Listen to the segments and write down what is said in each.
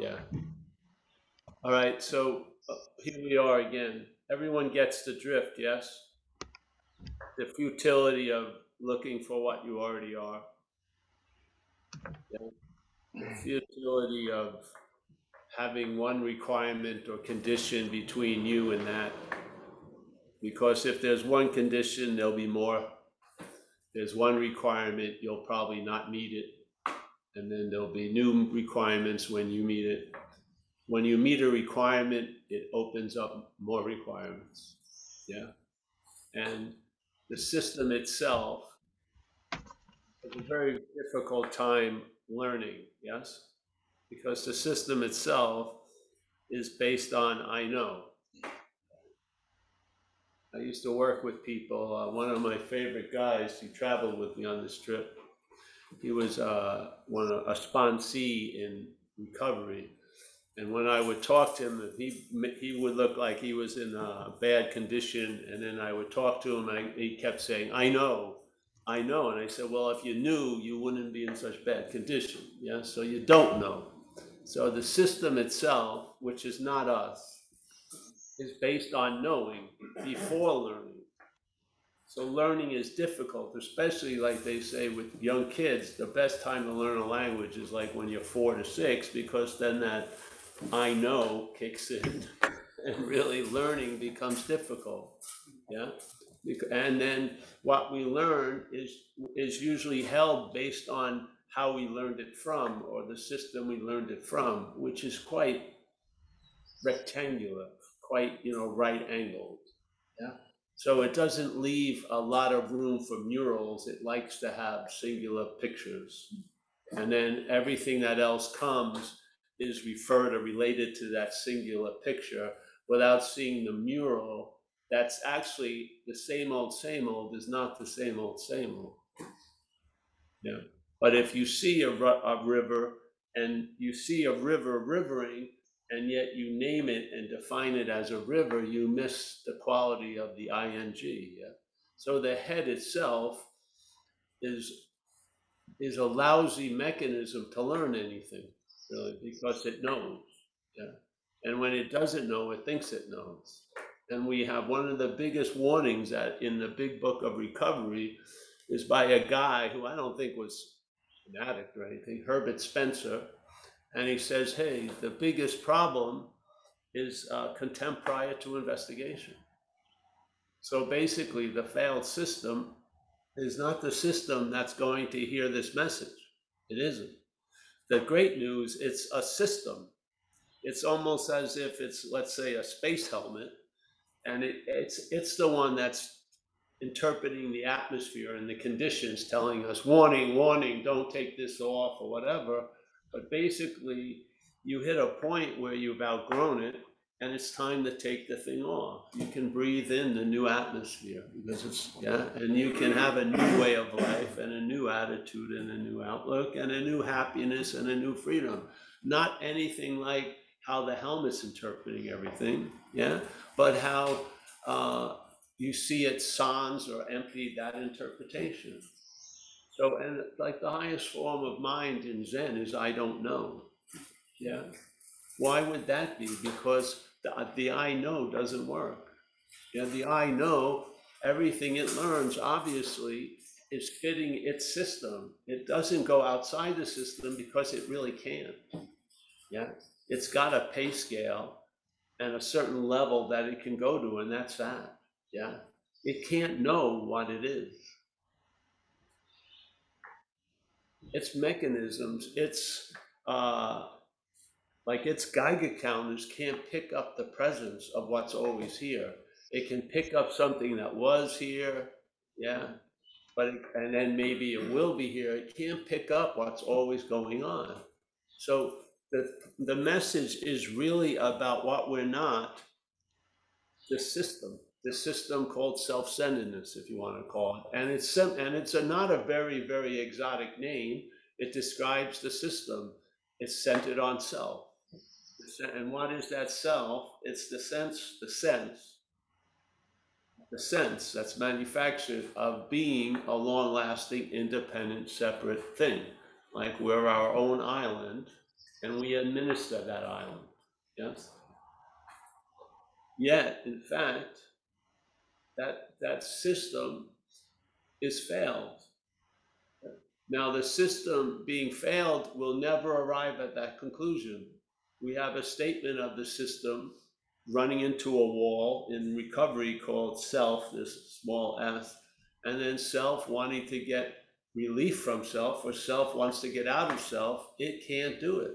Yeah. All right, so uh, here we are again. Everyone gets the drift, yes? The futility of looking for what you already are. Yeah. The futility of having one requirement or condition between you and that. Because if there's one condition, there'll be more. There's one requirement, you'll probably not meet it. And then there'll be new requirements when you meet it. When you meet a requirement, it opens up more requirements. Yeah. And the system itself is a very difficult time learning, yes? Because the system itself is based on I know. I used to work with people. Uh, one of my favorite guys, he traveled with me on this trip. He was uh, one a sponsee in recovery, and when I would talk to him, he he would look like he was in a bad condition, and then I would talk to him, and he kept saying, "I know, I know," and I said, "Well, if you knew, you wouldn't be in such bad condition, yeah. So you don't know. So the system itself, which is not us, is based on knowing before learning. So learning is difficult, especially like they say with young kids, the best time to learn a language is like when you're four to six, because then that I know kicks in and really learning becomes difficult. Yeah. And then what we learn is is usually held based on how we learned it from or the system we learned it from, which is quite rectangular quite, you know, right angled. Yeah. So it doesn't leave a lot of room for murals. It likes to have singular pictures. And then everything that else comes is referred or related to that singular picture without seeing the mural. That's actually the same old, same old is not the same old, same old. Yeah. But if you see a, a river and you see a river rivering, and yet you name it and define it as a river, you miss the quality of the ing. Yeah? So the head itself is is a lousy mechanism to learn anything, really, because it knows. Yeah. And when it doesn't know, it thinks it knows. And we have one of the biggest warnings that in the big book of recovery is by a guy who I don't think was an addict or anything, Herbert Spencer and he says, hey, the biggest problem is uh, contempt prior to investigation. So basically, the failed system is not the system that's going to hear this message. It isn't. The great news, it's a system. It's almost as if it's, let's say, a space helmet, and it, it's it's the one that's interpreting the atmosphere and the conditions, telling us, warning, warning, don't take this off or whatever. But basically, you hit a point where you've outgrown it and it's time to take the thing off. You can breathe in the new atmosphere because it's, yeah, and you can have a new way of life and a new attitude and a new outlook and a new happiness and a new freedom. Not anything like how the helmet's interpreting everything, yeah, but how uh, you see it sans or empty that interpretation. So, and like the highest form of mind in Zen is I don't know. Yeah. Why would that be? Because the, the I know doesn't work. Yeah, the I know, everything it learns obviously is fitting its system. It doesn't go outside the system because it really can't. Yeah. It's got a pay scale and a certain level that it can go to, and that's that. Yeah. It can't know what it is. Its mechanisms, its uh, like its Geiger counters can't pick up the presence of what's always here. It can pick up something that was here, yeah, but it, and then maybe it will be here. It can't pick up what's always going on. So the the message is really about what we're not, the system the system called self-centeredness, if you want to call it. And it's and it's a, not a very, very exotic name. It describes the system. It's centered on self. And what is that self? It's the sense, the sense, the sense that's manufactured of being a long-lasting, independent, separate thing. Like we're our own island, and we administer that island. Yes? Yet, in fact, that, that system is failed. Now, the system being failed will never arrive at that conclusion. We have a statement of the system running into a wall in recovery called self, this small s, and then self wanting to get relief from self, or self wants to get out of self, it can't do it.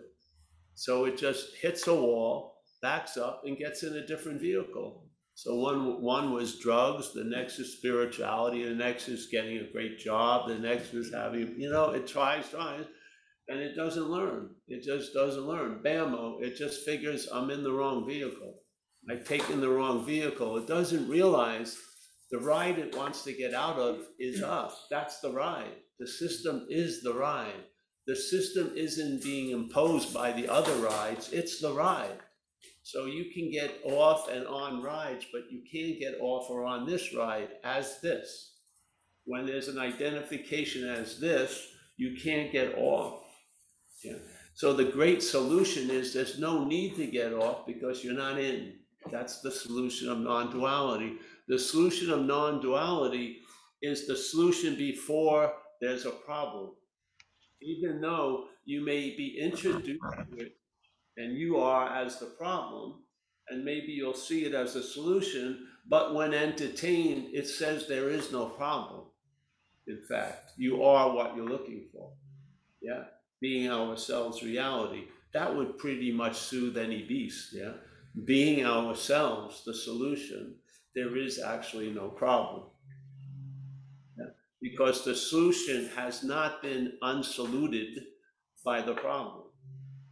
So it just hits a wall, backs up, and gets in a different vehicle. So one one was drugs, the next is spirituality, the next is getting a great job, the next is having, you know, it tries, tries, and it doesn't learn. It just doesn't learn. Bammo, it just figures I'm in the wrong vehicle. I've taken the wrong vehicle. It doesn't realize the ride it wants to get out of is us. That's the ride. The system is the ride. The system isn't being imposed by the other rides, it's the ride. So you can get off and on rides, but you can't get off or on this ride as this. When there's an identification as this, you can't get off. Yeah. So the great solution is there's no need to get off because you're not in. That's the solution of non-duality. The solution of non-duality is the solution before there's a problem. Even though you may be introduced to it and you are as the problem, and maybe you'll see it as a solution, but when entertained, it says there is no problem. In fact, you are what you're looking for. Yeah, being ourselves reality. That would pretty much soothe any beast. Yeah, being ourselves the solution, there is actually no problem. Yeah? Because the solution has not been unsaluted by the problem.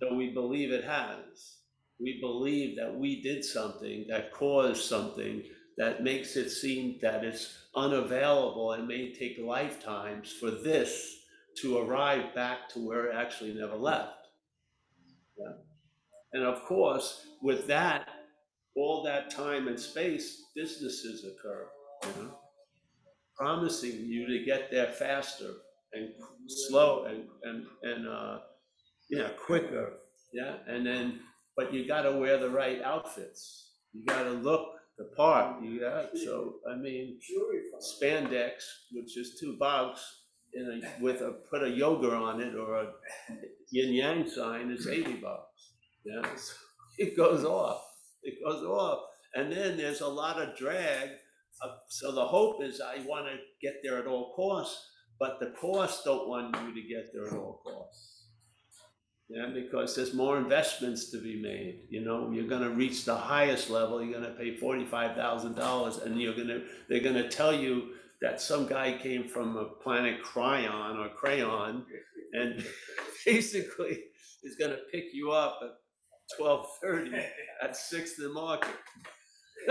So we believe it has. We believe that we did something that caused something that makes it seem that it's unavailable and may take lifetimes for this to arrive back to where it actually never left. Yeah. And of course, with that, all that time and space, businesses occur, you know, promising you to get there faster and slow and and and uh, yeah, quicker, yeah, and then, but you gotta wear the right outfits. You gotta look the part, you got, so, I mean, spandex, which is two bucks, in a, with a, put a yoga on it or a yin yang sign, is eighty bucks. Yeah, so it goes off, it goes off, and then there's a lot of drag. uh, So the hope is I wanna get there at all costs, but the costs don't want you to get there at all costs. Yeah, because there's more investments to be made, you know, you're gonna reach the highest level, you're gonna pay forty-five thousand dollars, and you're gonna, they're gonna tell you that some guy came from a planet Kryon or Crayon, and basically is gonna pick you up at twelve thirty at Sixth and Market.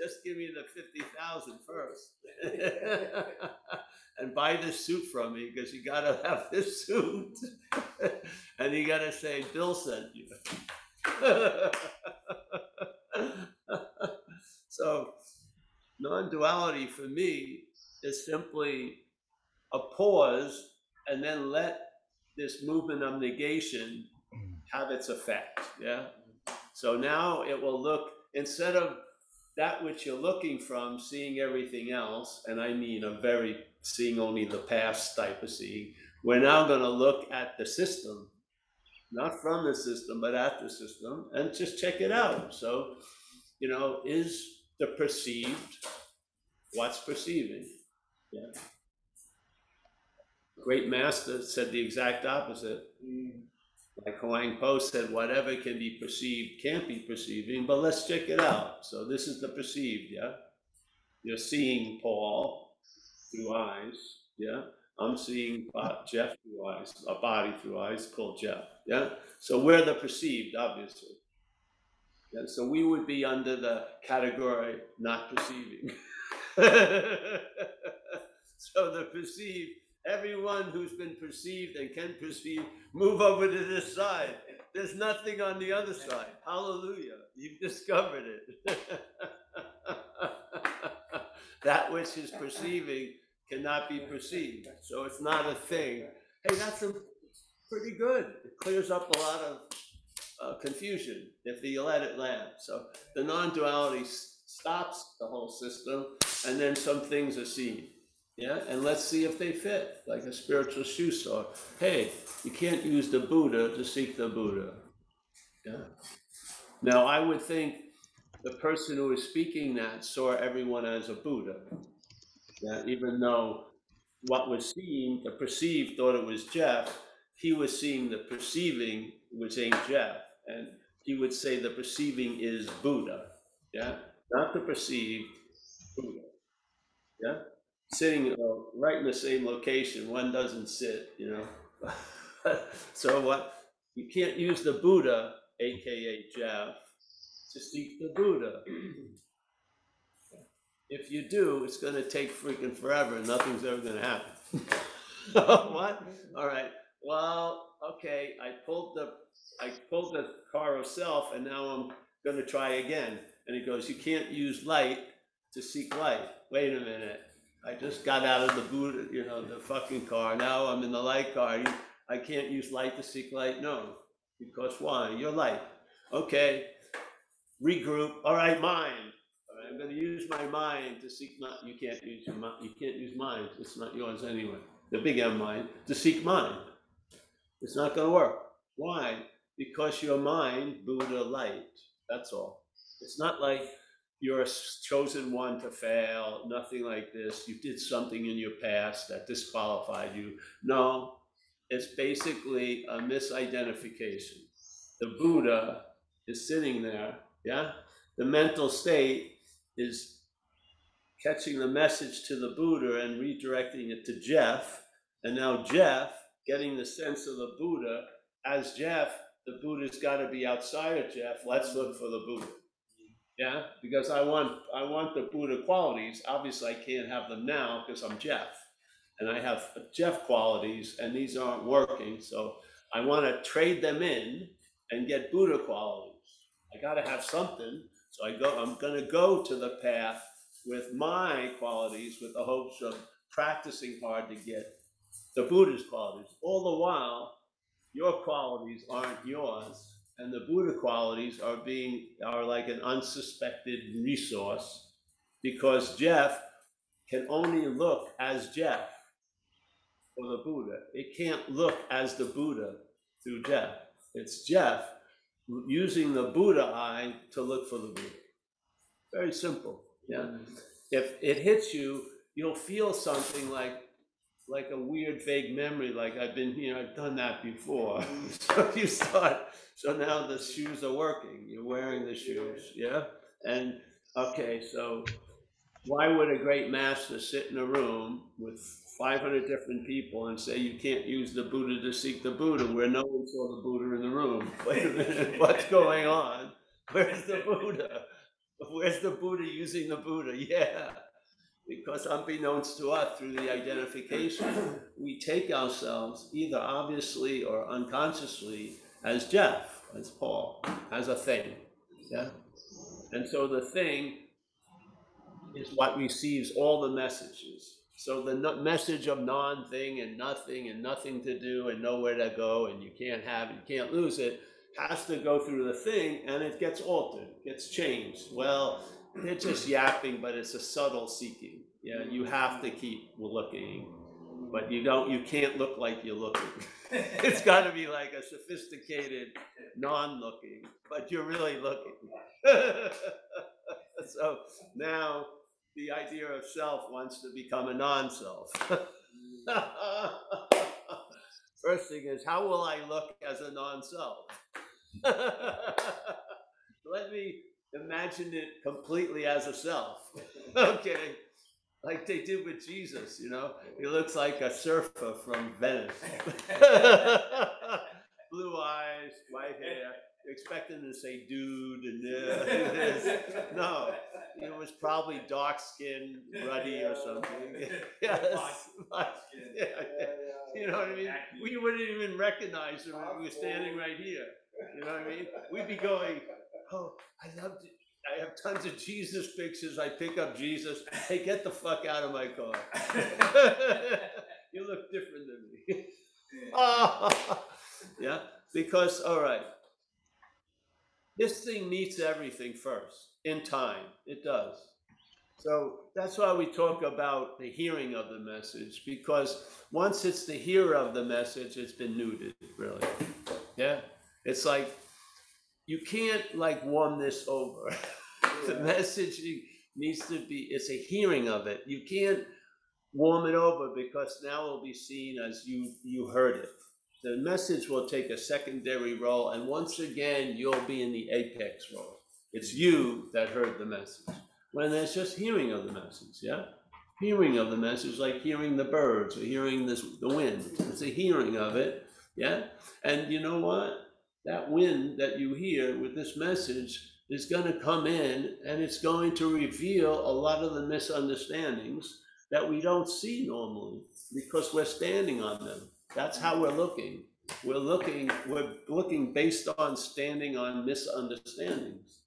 Just give me the fifty thousand first. And buy this suit from me, because you gotta have this suit. And you gotta say, Bill sent you. So, non-duality for me is simply a pause and then let this movement of negation have its effect, yeah? So now it will look, instead of that which you're looking from, seeing everything else, and I mean a very seeing only the past type of seeing, we're now gonna look at the system, not from the system, but at the system, and just check it out. So, you know, is the perceived what's perceiving? Yeah. Great master said the exact opposite. Mm. Like Huang Po said, whatever can be perceived can't be perceiving, but let's check it out. So this is the perceived, yeah? You're seeing Paul through eyes, yeah? I'm seeing Jeff through eyes, a body through eyes called Jeff, yeah? So we're the perceived, obviously. Yeah, so we would be under the category not perceiving. So the perceived, everyone who's been perceived and can perceive, move over to this side. There's nothing on the other side. Hallelujah. You've discovered it. That which is perceiving cannot be perceived. So it's not a thing. Hey, that's a, pretty good. It clears up a lot of uh, confusion if you let it land. So the non-duality s- stops the whole system, and then some things are seen. Yeah, and let's see if they fit, like a spiritual shoe store. Hey, you can't use the Buddha to seek the Buddha. Yeah. Now, I would think the person who was speaking that saw everyone as a Buddha. Yeah, even though what was seen, the perceived thought it was Jeff, he was seeing the perceiving, which ain't Jeff. And he would say the perceiving is Buddha. Yeah, not the perceived, Buddha. Yeah, sitting uh, right in the same location, one doesn't sit, you know. so what? You can't use the Buddha, aka Jeff, to seek the Buddha. If you do, it's gonna take freaking forever, and nothing's ever gonna happen. What? All right, well, okay, I pulled the, I pulled the car of self, and now I'm gonna try again. And he goes, you can't use light to seek light. Wait a minute, I just got out of the Buddha, you know, the fucking car, now I'm in the light car. I can't use light to seek light, no, because why? You're light. Okay, regroup, all right, mind. All right, I'm gonna use my mind to seek not, you can't use your mind, you can't use mind, it's not yours anyway. The big M mind, to seek mind. It's not gonna work. Why? Because your mind, Buddha light, that's all. It's not like you're a chosen one to fail, nothing like this. You did something in your past that disqualified you. No, it's basically a misidentification. The Buddha is sitting there, yeah? The mental state is catching the message to the Buddha and redirecting it to Jeff. And now Jeff, getting the sense of the Buddha, as Jeff, the Buddha's got to be outside of Jeff. Let's look for the Buddha. Yeah, because I want I want the Buddha qualities. Obviously, I can't have them now because I'm Jeff, and I have Jeff qualities, and these aren't working. So I want to trade them in and get Buddha qualities. I got to have something. So I go. I'm going to go to the path with my qualities, with the hopes of practicing hard to get the Buddha's qualities. All the while, your qualities aren't yours, and the Buddha qualities are being are like an unsuspected resource because Jeff can only look as Jeff for the Buddha. It can't look as the Buddha through Jeff. It's Jeff using the Buddha eye to look for the Buddha. Very simple. Yeah. Mm-hmm. If it hits you, you'll feel something like like a weird vague memory, like I've been here, I've done that before. so you start, so now the shoes are working. You're wearing the shoes, yeah? And okay, so why would a great master sit in a room with 500 different people and say you can't use the Buddha to seek the Buddha where no one saw the Buddha in the room? Wait a minute, what's going on? Where's the Buddha? Where's the Buddha using the Buddha? Yeah. Because unbeknownst to us, through the identification, we take ourselves either obviously or unconsciously as Jeff, as Paul, as a thing. Yeah. And so the thing is what receives all the messages. So the no- message of non-thing and nothing and nothing to do and nowhere to go and you can't have it, you can't lose it, has to go through the thing and it gets altered, gets changed. Well, they're just yapping, but it's a subtle seeking. Yeah, you have to keep looking, but you don't. You can't look like you're looking. it's got to be like a sophisticated non-looking, but you're really looking. so now the idea of self wants to become a non-self. First thing is, how will I look as a non-self? Let me imagine it completely as a self. okay. Like they did with Jesus, you know? He looks like a surfer from Venice. Blue eyes, white hair. You expect him to say dude and this. No, it was probably dark skinned, ruddy or something. yes. Yeah, yeah. You know what I mean? We wouldn't even recognize him if we were standing right here. You know what I mean? We'd be going, oh, I love it. I have tons of Jesus pictures. I pick up Jesus. Hey, get the fuck out of my car. you look different than me. yeah, because, all right. This thing meets everything first, in time, it does. So that's why we talk about the hearing of the message, because once it's the hearer of the message, it's been neutered, really. Yeah, it's like, you can't like warm this over. The message needs to be, it's a hearing of it. You can't warm it over because now it'll be seen as you, you heard it. The message will take a secondary role, and once again, you'll be in the apex role. It's you that heard the message. When there's just hearing of the message, yeah? Hearing of the message, like hearing the birds or hearing this, the wind. It's a hearing of it, yeah? And you know what? That wind that you hear with this message is going to come in and it's going to reveal a lot of the misunderstandings that we don't see normally because we're standing on them. That's how we're looking. We're looking, we're looking based on standing on misunderstandings,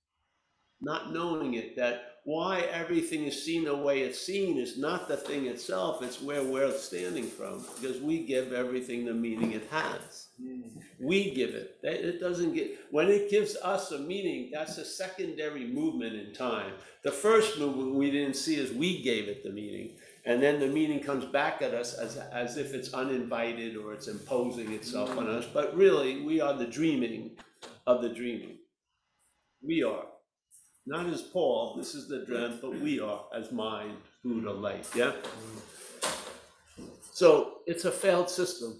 not knowing it that why everything is seen the way it's seen is not the thing itself, it's where we're standing from, because we give everything the meaning it has. Mm. We give it. It doesn't get, when it gives us a meaning, that's a secondary movement in time. The first movement we didn't see as we gave it the meaning. And then the meaning comes back at us as, as if it's uninvited or it's imposing itself on mm. us. But really, we are the dreaming of the dreaming. We are. Not as Paul, this is the dream, but we are as mind, Buddha, light, yeah? So it's a failed system.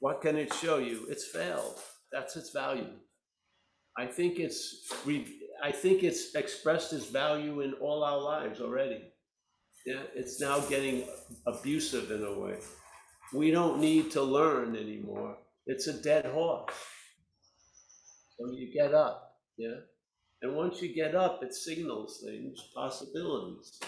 What can it show you? It's failed. That's its value. I think it's I think it's expressed its value in all our lives already. Yeah, it's now getting abusive in a way. We don't need to learn anymore. It's a dead horse. So you get up, yeah? And once you get up, it signals things, possibilities.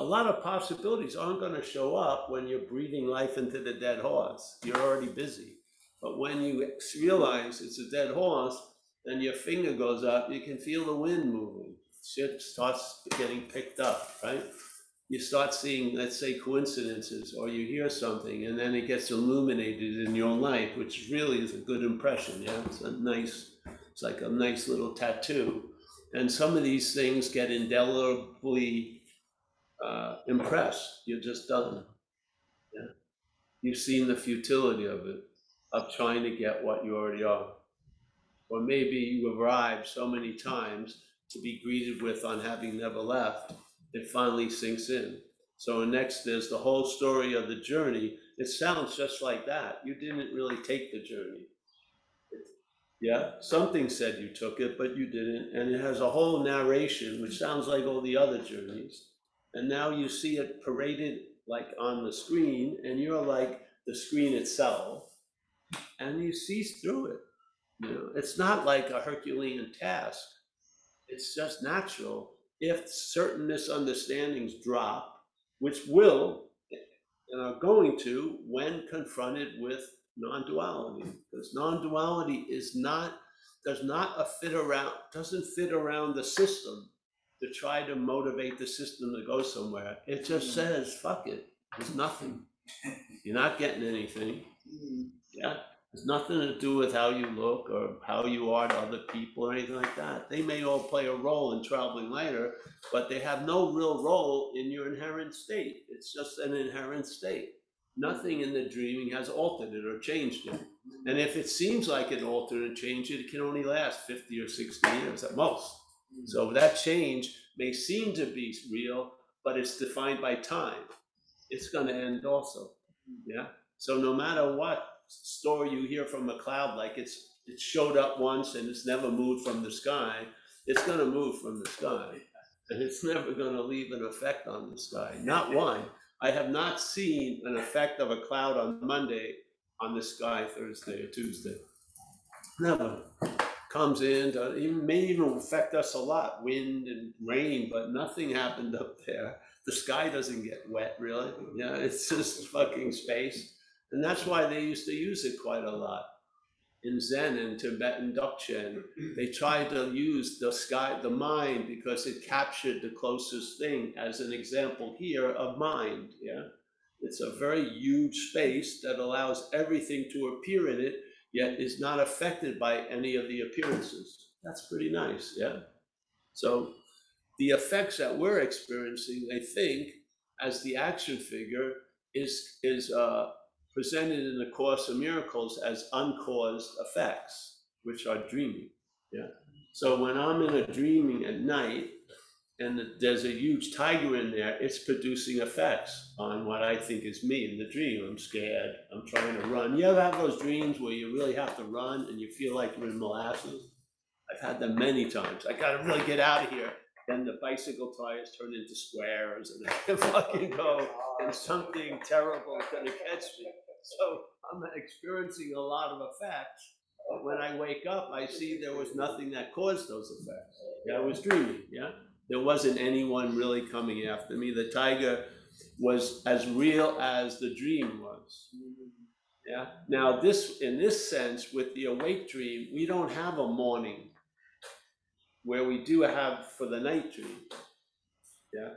A lot of possibilities aren't going to show up when you're breathing life into the dead horse. You're already busy. But when you realize it's a dead horse, then your finger goes up, you can feel the wind moving. Shit starts getting picked up, right? You start seeing, let's say, coincidences, or you hear something, and then it gets illuminated in your life, which really is a good impression. Yeah, it's a nice, it's like a nice little tattoo. And some of these things get indelibly uh, impressed. You're just done. Yeah. You've seen the futility of it, of trying to get what you already are. Or maybe you arrived so many times to be greeted with on having never left, it finally sinks in. So next there's the whole story of the journey. It sounds just like that. You didn't really take the journey. Yeah, something said you took it, but you didn't. And it has a whole narration, which sounds like all the other journeys. And now you see it paraded like on the screen, and you're like the screen itself, and you see through it. You know, it's not like a Herculean task. It's just natural if certain misunderstandings drop, which will and are going to when confronted with non-duality. Because non-duality is not, does not a fit around, doesn't fit around the system to try to motivate the system to go somewhere. It just mm-hmm. says, fuck it, there's nothing. You're not getting anything. Mm-hmm. Yeah, it's nothing to do with how you look or how you are to other people or anything like that. They may all play a role in traveling later, but they have no real role in your inherent state. It's just an inherent state. Nothing in the dreaming has altered it or changed it. And if it seems like it altered and changed it, it can only last 50 or 60 years at most. So that change may seem to be real, but it's defined by time. It's going to end also. Yeah. So no matter what story you hear from a cloud, like it's it showed up once and it's never moved from the sky, it's going to move from the sky, and it's never going to leave an effect on the sky. Not one. I have not seen an effect of a cloud on Monday on the sky Thursday or Tuesday. Never comes in, it may even affect us a lot, wind and rain, but nothing happened up there. The sky doesn't get wet, really. Yeah, it's just fucking space. And that's why they used to use it quite a lot. In Zen and Tibetan Dzogchen, they tried to use the sky, the mind, because it captured the closest thing as an example here of mind. Yeah. It's a very huge space that allows everything to appear in it yet is not affected by any of the appearances. That's pretty nice, yeah? So the effects that we're experiencing, they think, as the action figure, is is uh, presented in the Course of Miracles as uncaused effects, which are dreaming. Yeah. So when I'm in a dreaming at night, and there's a huge tiger in there, it's producing effects on what I think is me in the dream. I'm scared. I'm trying to run. You ever have those dreams where you really have to run and you feel like you're in molasses? I've had them many times. I gotta really get out of here. Then the bicycle tires turn into squares and I fucking go, and something terrible is gonna catch me. So I'm experiencing a lot of effects. But when I wake up, I see there was nothing that caused those effects. I was dreaming, yeah? There wasn't anyone really coming after me. The tiger was as real as the dream was. Yeah. Now, this, in this sense, with the awake dream, we don't have a morning where we do have for the night dream. Yeah.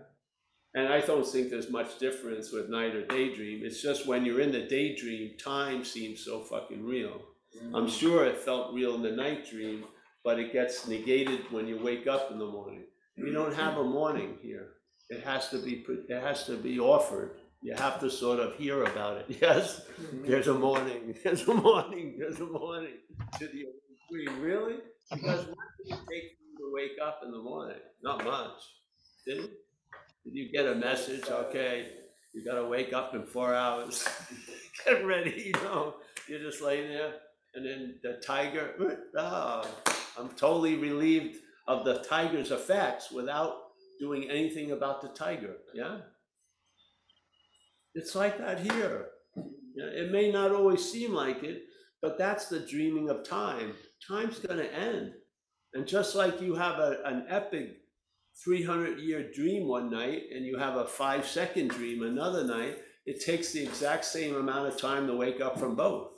And I don't think there's much difference with night or daydream. It's just when you're in the daydream, time seems so fucking real. Mm-hmm. I'm sure it felt real in the night dream, but it gets negated when you wake up in the morning. We don't have a morning here. It has to be, it has to be offered. You have to sort of hear about it. Yes, mm-hmm. there's a morning, there's a morning, there's a morning to the dream. Really? Because what did it take you to wake up in the morning? Not much. Did it? You get a message? Okay, you gotta wake up in four hours. Get ready, you know. You're just laying there, and then the tiger. Oh, I'm totally relieved of the tiger's effects without doing anything about the tiger. Yeah? It's like that here. It may not always seem like it, but that's the dreaming of time. Time's going to end. And just like you have a, an epic 300 year dream one night and you have a five second dream another night, it takes the exact same amount of time to wake up from both.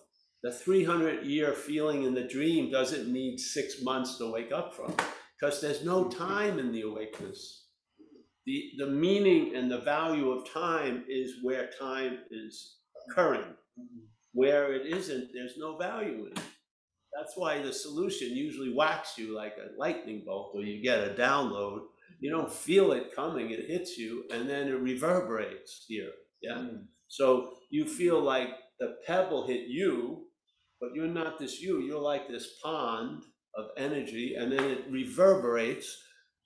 The 300 year feeling in the dream doesn't need six months to wake up from because there's no time in the awakeness. The, the meaning and the value of time is where time is occurring. Where it isn't, there's no value in it. That's why the solution usually whacks you like a lightning bolt or you get a download. You don't feel it coming, it hits you, and then it reverberates here. Yeah. Mm. So you feel like the pebble hit you, but you're not this you, you're like this pond of energy, and then it reverberates,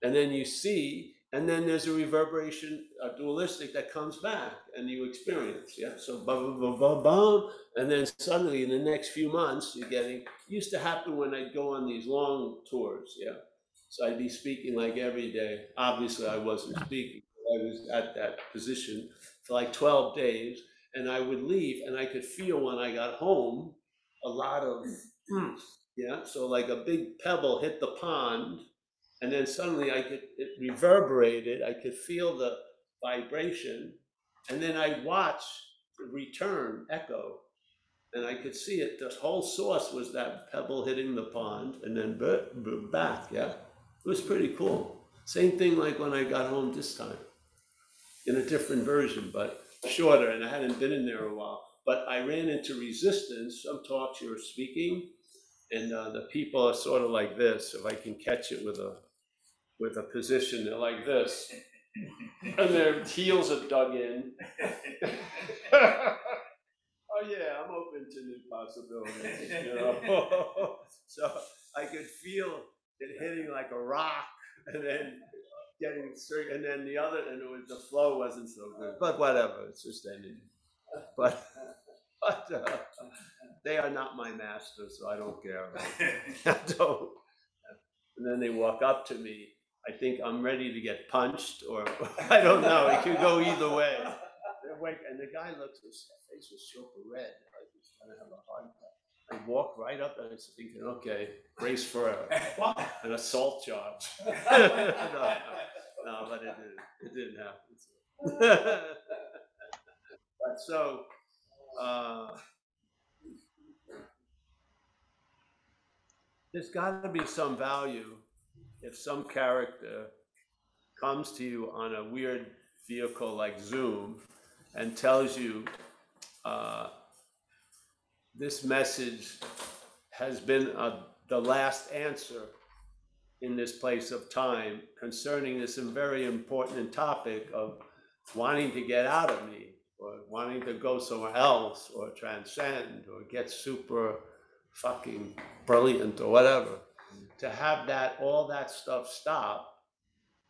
and then you see, and then there's a reverberation, a dualistic that comes back, and you experience. Yeah, so bum bum bum bum, and then suddenly in the next few months, you're getting. Used to happen when I'd go on these long tours. Yeah, so I'd be speaking like every day. Obviously, I wasn't speaking. I was at that position for like 12 days, and I would leave, and I could feel when I got home a lot of hmm, yeah, so like a big pebble hit the pond, and then suddenly I could, it reverberated, I could feel the vibration, and then I watched the return echo, and I could see it, the whole source was that pebble hitting the pond, and then back, yeah? It was pretty cool. Same thing like when I got home this time, in a different version, but shorter, and I hadn't been in there a while. But I ran into resistance, some talks you were speaking, and uh, the people are sort of like this. If I can catch it with a with a position, they're like this, and their heels are dug in. oh yeah, I'm open to new possibilities. You know, so I could feel it hitting like a rock, and then getting straight, and then the other, and it was the flow wasn't so good. But whatever, it's just ending. But but. Uh, they are not my masters, so I don't care. I don't. And then they walk up to me. I think I'm ready to get punched, or I don't know. It could go either way. And the guy looks, his face was super red. I was gonna have a heart attack. I walk right up and I was thinking, okay, brace for a, an assault charge. no, no, but it didn't. It didn't happen. but so, uh, there's got to be some value if some character comes to you on a weird vehicle like Zoom and tells you uh, this message has been uh, the last answer in this place of time concerning this very important topic of wanting to get out of me or wanting to go somewhere else or transcend or get super fucking brilliant or whatever. To have that, all that stuff stop,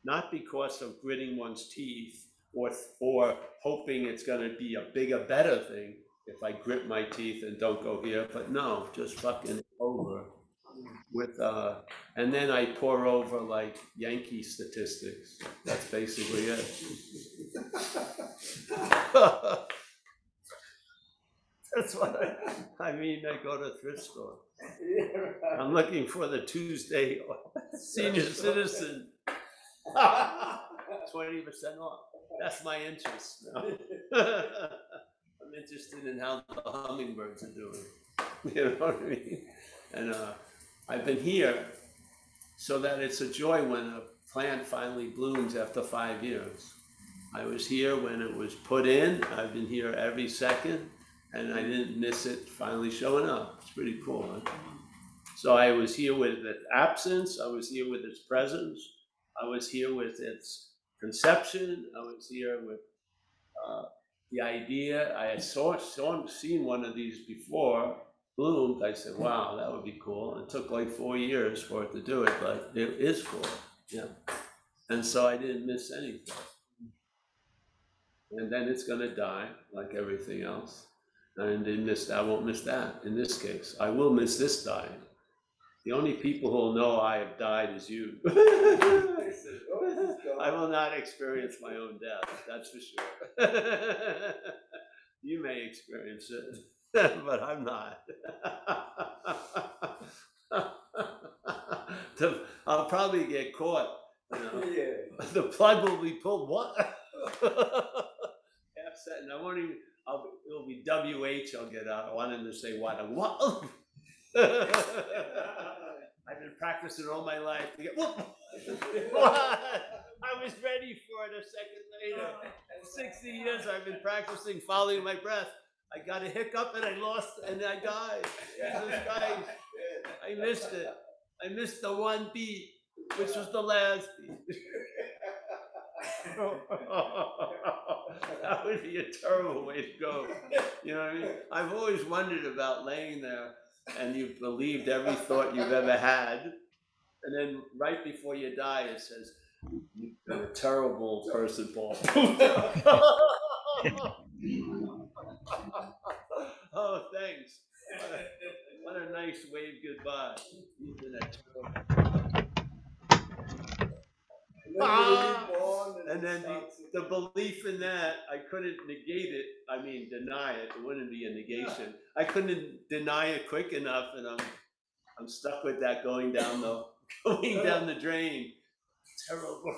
not because of gritting one's teeth or, or hoping it's gonna be a bigger, better thing if I grit my teeth and don't go here, but no, just fucking over with, uh, and then I pour over like Yankee statistics. That's basically it. That's what I, I mean, I go to thrift store. I'm looking for the Tuesday senior citizen. Twenty percent off. That's my interest. Interested in how the hummingbirds are doing. You know what I mean? And uh, I've been here so that it's a joy when a plant finally blooms after five years. I was here when it was put in. I've been here every second, and I didn't miss it finally showing up. It's pretty cool. Huh? So I was here with its absence. I was here with its presence. I was here with its conception. I was here with uh, the idea. I had saw, saw seen one of these before bloomed. I said, "Wow, that would be cool." It took like four years for it to do it, but it is cool. Yeah, and so I didn't miss anything. And then it's gonna die like everything else. And didn't miss. I won't miss that in this case. I will miss this dying. The only people who will know I have died is you. I will not experience my own death, that's for sure. You may experience it, but I'm not. The- I'll probably get caught, you know, Yeah. the plug will be pulled, what? Half set, and I won't even, I'll, it'll be WH I'll get out, I want him to say what, what? I've been practicing all my life to get? I was ready for it a second later. Sixty years I've been practicing following my breath. I got a hiccup and I lost and I died. Jesus Christ, I missed it. I missed the one beat, which was the last beat. That would be a terrible way to go. You know what I mean? I've always wondered about laying there and you've believed every thought you've ever had. And then right before you die, it says, been a terrible person, Paul. oh, thanks. What a, what a nice wave goodbye. You've been a terrible. Ah! And then the, the belief in that, I couldn't negate it, I mean, deny it, it wouldn't be a negation. I couldn't deny it quick enough and I'm, I'm stuck with that going down the, going down the drain. Terrible.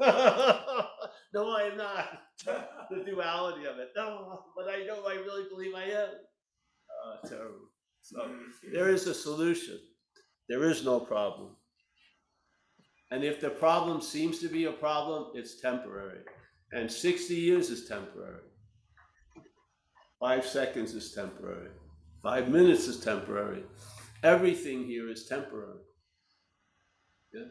No, I am not. The duality of it, no, but I know I really believe I am. Uh, terrible. So, there is a solution. There is no problem. And if the problem seems to be a problem, it's temporary. And 60 years is temporary. Five seconds is temporary. Five minutes is temporary. Everything here is temporary. Yeah?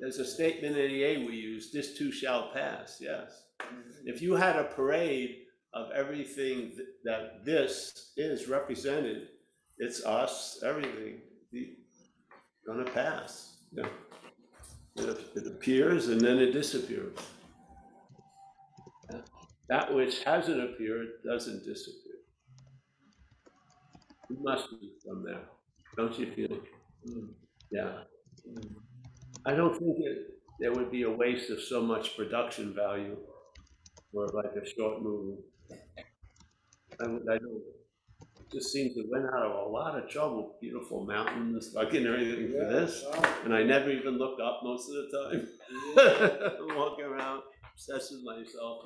There's a statement in EA we use this too shall pass. Yes. Mm-hmm. If you had a parade of everything th- that this is represented, it's us, everything, the, gonna pass. Yeah. It, appears and then it disappears. That which hasn't appeared doesn't disappear. It must be from there, don't you feel? Hmm. Yeah. Hmm. I don't think it, there would be a waste of so much production value for like a short movie. I, would- I don't, just seems to went out of a lot of trouble, beautiful mountains, fucking everything for this. And I never even looked up most of the time. I'm walking around, obsessed with myself,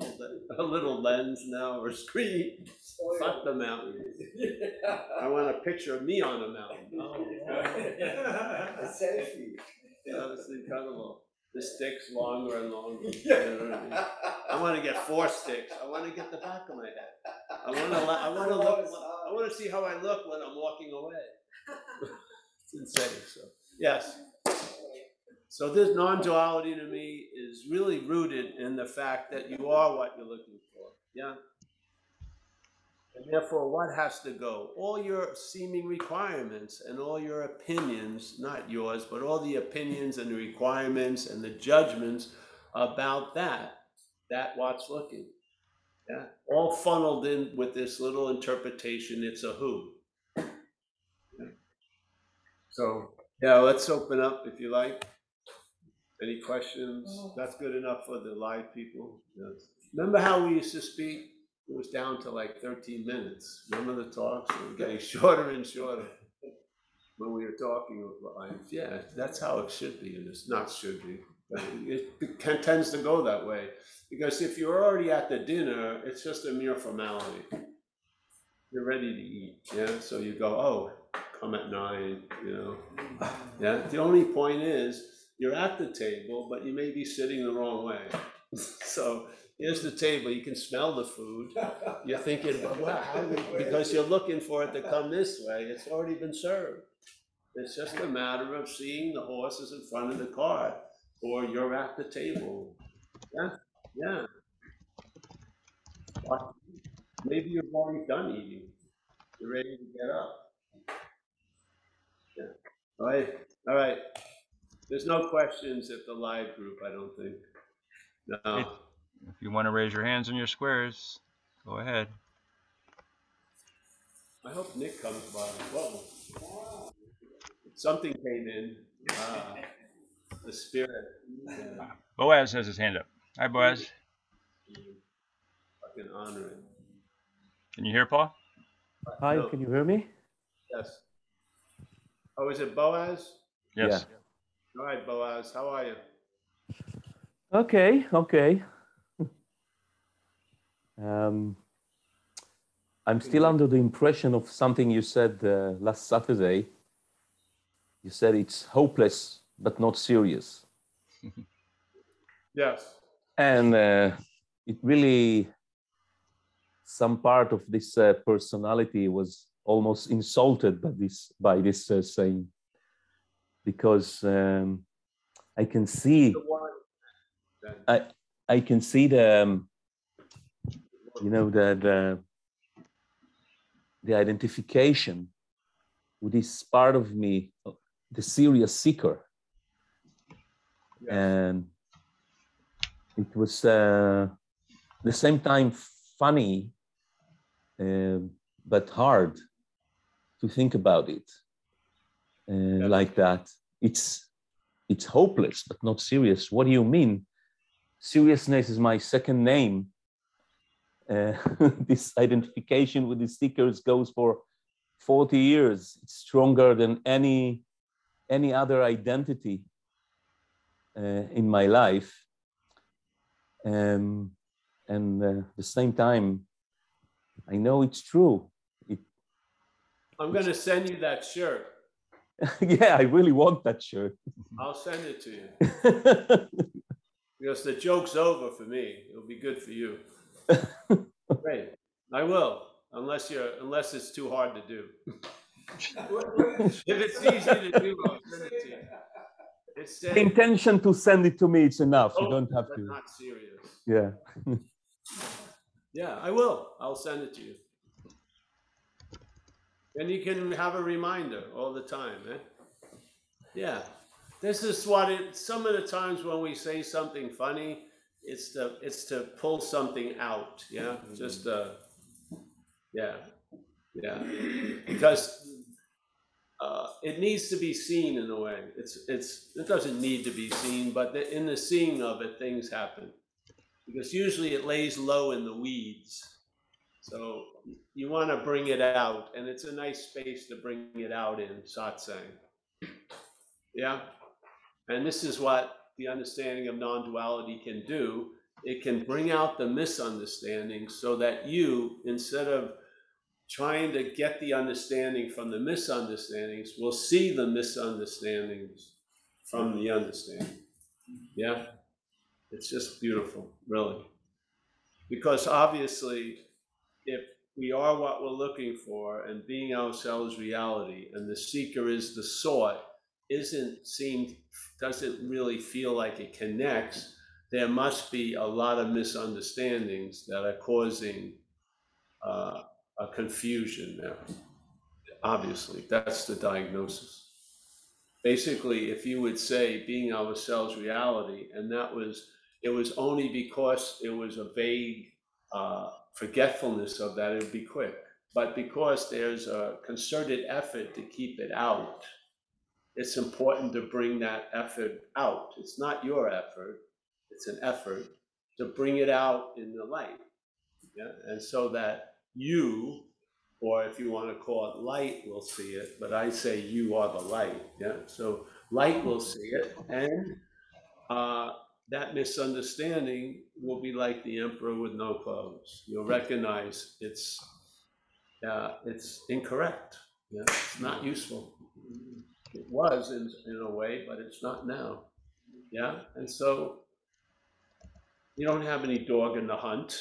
a- little lens now or screen. Oh, Fuck the mountain. I want a picture of me on a mountain. Oh, A selfie. yeah, it's incredible. The stick's longer and longer. You know what I mean? I want to get four sticks. I want to get the back of my head. I want to. I want to look. I want to see how I look when I'm walking away. Didn't say so. Yes. So this non-duality to me is really rooted in the fact that you are what you're looking for. Yeah. And therefore, what has to go? All your seeming requirements and all your opinions, not yours, but all the opinions and the requirements and the judgments about that, that what's looking. Yeah. All funneled in with this little interpretation, it's a who. Yeah. So, yeah, let's open up if you like. Any questions? Oh. That's good enough for the live people. Yes. Remember how we used to speak? It was down to like thirteen minutes. Remember the talks? They were getting shorter and shorter. When we were talking live, yeah, that's how it should be, and it's not should be. It, tends to go that way, because if you're already at the dinner, it's just a mere formality. You're ready to eat, yeah, so you go, oh, come at nine, you know? Yeah, the only point is, you're at the table, but you may be sitting the wrong way. So here's the table, you can smell the food. You're thinking, wow, because you're looking for it to come this way, it's already been served. It's just a matter of seeing the horses in front of the cart, or you're at the table. Yeah, yeah. Maybe you've already done eating, you're ready to get up. Yeah, all right, all right. There's no questions at the live group, I don't think. No, If you want to raise your hands in your squares, go ahead. I hope Nick comes by. Whoa. Something came in, ah, the spirit. Boaz has his hand up. Hi, Boaz. Fucking honor it. Can you hear Paul? Hi, No. can you hear me? Yes. Oh, is it Boaz? Yes. All right, Boaz, how are you? Okay, okay. um, I'm still under the impression of something you said uh, last Saturday. You said it's hopeless but not serious. Yes. And uh, it really, some part of this uh, personality was almost insulted by this, by this uh, saying. Because um, I can see one. I can see the, um, you know, the, the, the identification with this part of me, the serious seeker. And it was uh, the same time funny, uh, but hard to think about it uh, Yeah. like that. It's, it's hopeless, but not serious. What do you mean? seriousness is my second name. Uh, this identification with the stickers goes for 40 years. It's stronger than any any other identity uh, in my life. Um, and uh, at the same time, I know it's true. It, I'm gonna send you that shirt. yeah, I really want that shirt. I'll send it to you. Because the joke's over for me. It'll be good for you. Great. I will, unless you're, unless it's too hard to do. If it's easy to do, I'll send it to you. It's the intention to send it to me, it's enough. You oh, don't have to. not serious. Yeah. Yeah, I will. I'll send it to you. And you can have a reminder all the time, eh? Yeah. This is what it, some of the times when we say something funny, it's to, it's to pull something out, yeah? Just, uh, yeah, yeah. Because, uh, it needs to be seen in a way. It's, it's, it doesn't need to be seen, but the, in the seeing of it, things happen. Because usually it lays low in the weeds. So you want to bring it out, and it's a nice space to bring it out in satsang. Yeah? And this is what the understanding of non duality can do. It can bring out the misunderstandings so that you, instead of trying to get the understanding from the misunderstandings, will see the misunderstandings from the understanding. Yeah? It's just beautiful, really. Because obviously, if we are what we're looking for and being ourselves reality and the seeker is the sought isn't seemed doesn't really feel like it connects there must be a lot of misunderstandings that are causing uh, a confusion there obviously that's the diagnosis basically if you would say being ourselves reality and that was it was only because it was a vague uh, forgetfulness of that, it would be quick. But because there's a concerted effort to keep it out, it's important to bring that effort out. It's not your effort, it's an effort to bring it out in the light. Yeah, and so that you, or if you want to call it light, will see it, but I say you are the light. Yeah, so light will see it, and uh, that misunderstanding will be like the emperor with no clothes. You'll recognize it's uh, it's incorrect. Yeah, it's not useful. It was in, in a way, but it's not now. Yeah, and so you don't have any dog in the hunt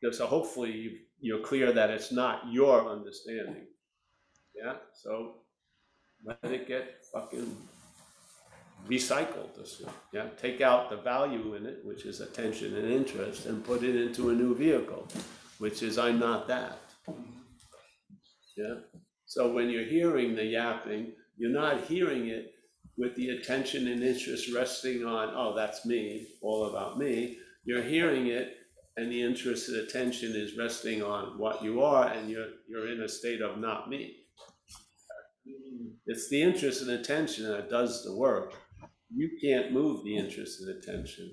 because hopefully you, you're clear that it's not your understanding. Yeah, so let it get fucking recycled this, yeah, take out the value in it, which is attention and interest, and put it into a new vehicle, which is I'm not that. Yeah, so when you're hearing the yapping, you're not hearing it with the attention and interest resting on, oh, that's me, all about me. You're hearing it and the interest and attention is resting on what you are and you're, you're in a state of not me. It's the interest and attention that does the work you can't move the interest and attention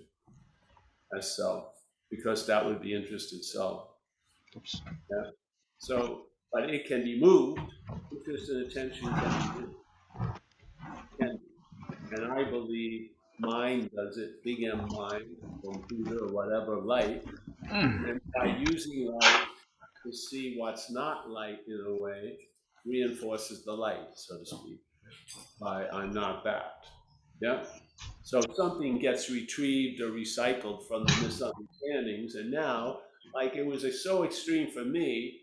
as self because that would be interest in self. Oops. Yeah. So, but it can be moved. Interest and attention can be moved. Can be. And I believe mind does it, big M mind, computer or whatever, light. Hmm. And by using light to see what's not light in a way, reinforces the light, so to speak. By I'm not that. Yeah. So something gets retrieved or recycled from the misunderstandings, and now, like it was a, so extreme for me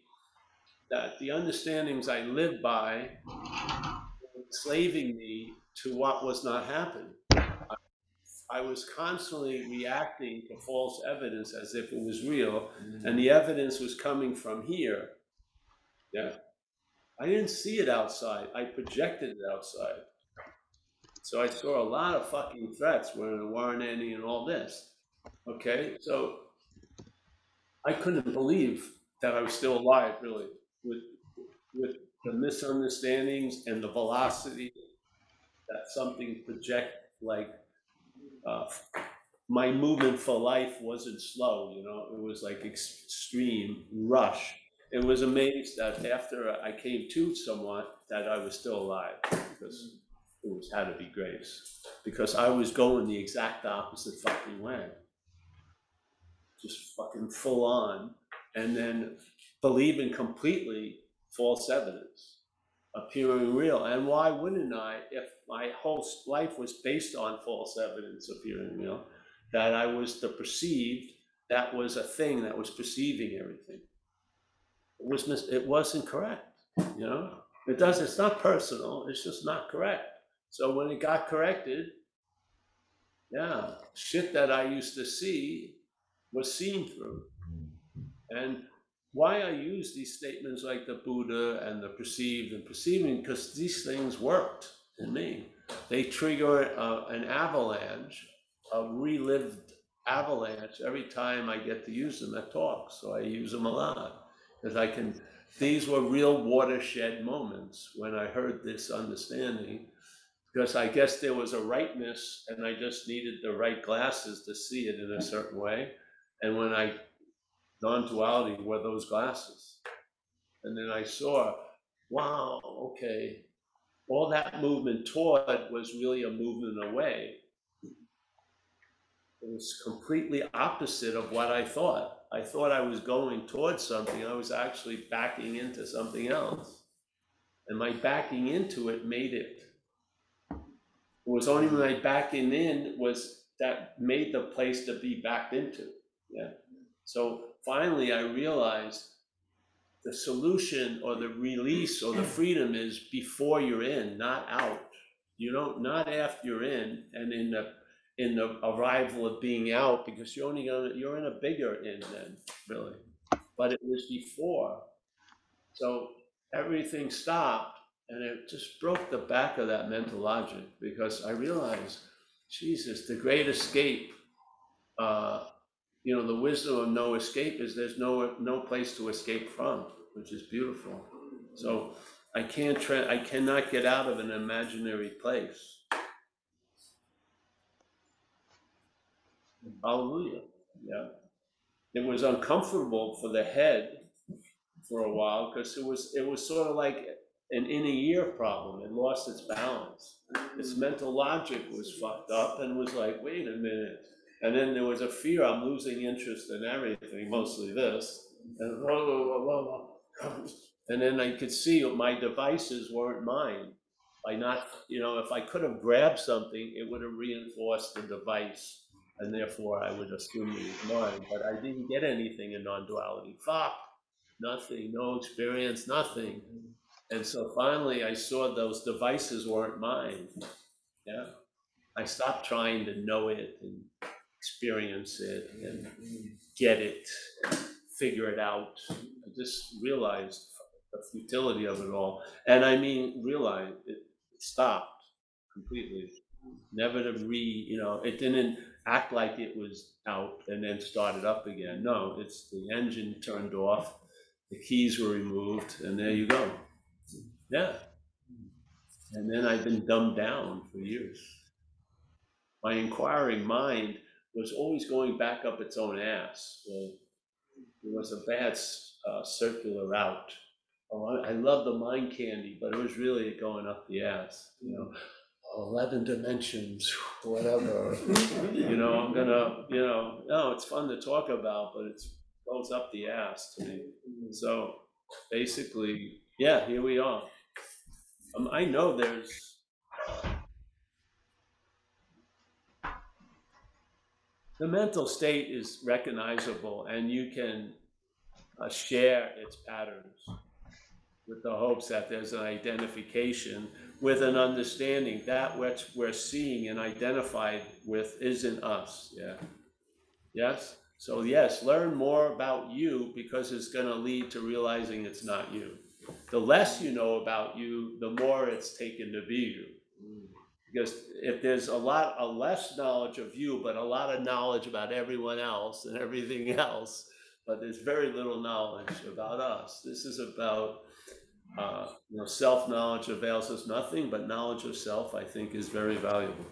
that the understandings I lived by enslaving me to what was not happening. I, was constantly reacting to false evidence as if it was real, mm-hmm. and the evidence was coming from here. Yeah. I didn't see it outside. I projected it outside. So I saw a lot of fucking threats when Warren Andy and all this. Okay, so I couldn't believe that I was still alive, really, with with the misunderstandings and the velocity that something project like uh, my movement for life wasn't slow, you know, it was like extreme rush. It was amazed that after I came to somewhat that I was still alive because it was had to be grace because I was going the exact opposite fucking way. Just fucking full on and then believing completely false evidence appearing real. And why wouldn't I if my whole life was based on false evidence of appearing real? That I was the perceived, that was a thing that was perceiving everything. It was mis- it wasn't correct, you know? It does, it's not personal, it's just not correct. So when it got corrected, yeah, shit that I used to see was seen through. And why I use these statements like the Buddha and the perceived and perceiving, because these things worked in me. They trigger uh, an avalanche, a relived avalanche every time I get to use them at talks. So I use them a lot because I can. These were real watershed moments when I heard this understanding because I guess there was a rightness and I just needed the right glasses to see it in a certain way. And when I, non-duality were those glasses. And then I saw, wow, okay, all that movement toward was really a movement away. It was completely opposite of what I thought. I thought I was going towards something. I was actually backing into something else. And my backing into it made it it was only my backing in was that made the place to be backed into. Yeah. So finally, I realized the solution or the release or the freedom is before you're in, not out. You don't, not after you're in and in the, in the arrival of being out, because you're only gonna, you're in a bigger in then, really. But it was before. So everything stopped and it just broke the back of that mental logic because I realized, Jesus, the great escape, uh, you know, the wisdom of no escape is there's no no place to escape from, which is beautiful. So I can't tra- I cannot get out of an imaginary place. Hallelujah. Yeah. It was uncomfortable for the head for a while because it was it was sort of like an inner ear problem. It lost its balance. Its mental logic was fucked up and was like, wait a minute. And then there was a fear I'm losing interest in everything, mostly this. And, whoa, whoa, whoa. and then I could see my devices weren't mine. By not, you know, if I could have grabbed something, it would have reinforced the device. And therefore, I would assume it was mine. But I didn't get anything in non duality. Fuck. Nothing, no experience, nothing. And so finally, I saw those devices weren't mine. Yeah. I stopped trying to know it and experience it and get it figure it out. I just realized the futility of it all. And I mean, realized it stopped completely. Never to re, you know, it didn't act like it was out and then started up again. No, it's the engine turned off, the keys were removed, and there you go. Yeah. And then I've been dumbed down for years. My inquiring mind was always going back up its own ass. Well, it was a bad uh, circular route. Oh, I, I love the mind candy, but it was really going up the ass. You know, 11 dimensions, whatever. you know, I'm gonna, you know, no, it's fun to talk about, but it goes up the ass to me. So basically, yeah, here we are. Um, I know there's. uh, The mental state is recognizable and you can uh, share its patterns with the hopes that there's an identification with an understanding that which we're seeing and identified with isn't us. Yeah. Yes? So, yes, learn more about you because it's going to lead to realizing it's not you. The less you know about you, the more it's taken to be you. Because if there's a lot, a less knowledge of you, but a lot of knowledge about everyone else and everything else, but there's very little knowledge about us. This is about, uh, you know, self knowledge avails us nothing, but knowledge of self, I think, is very valuable.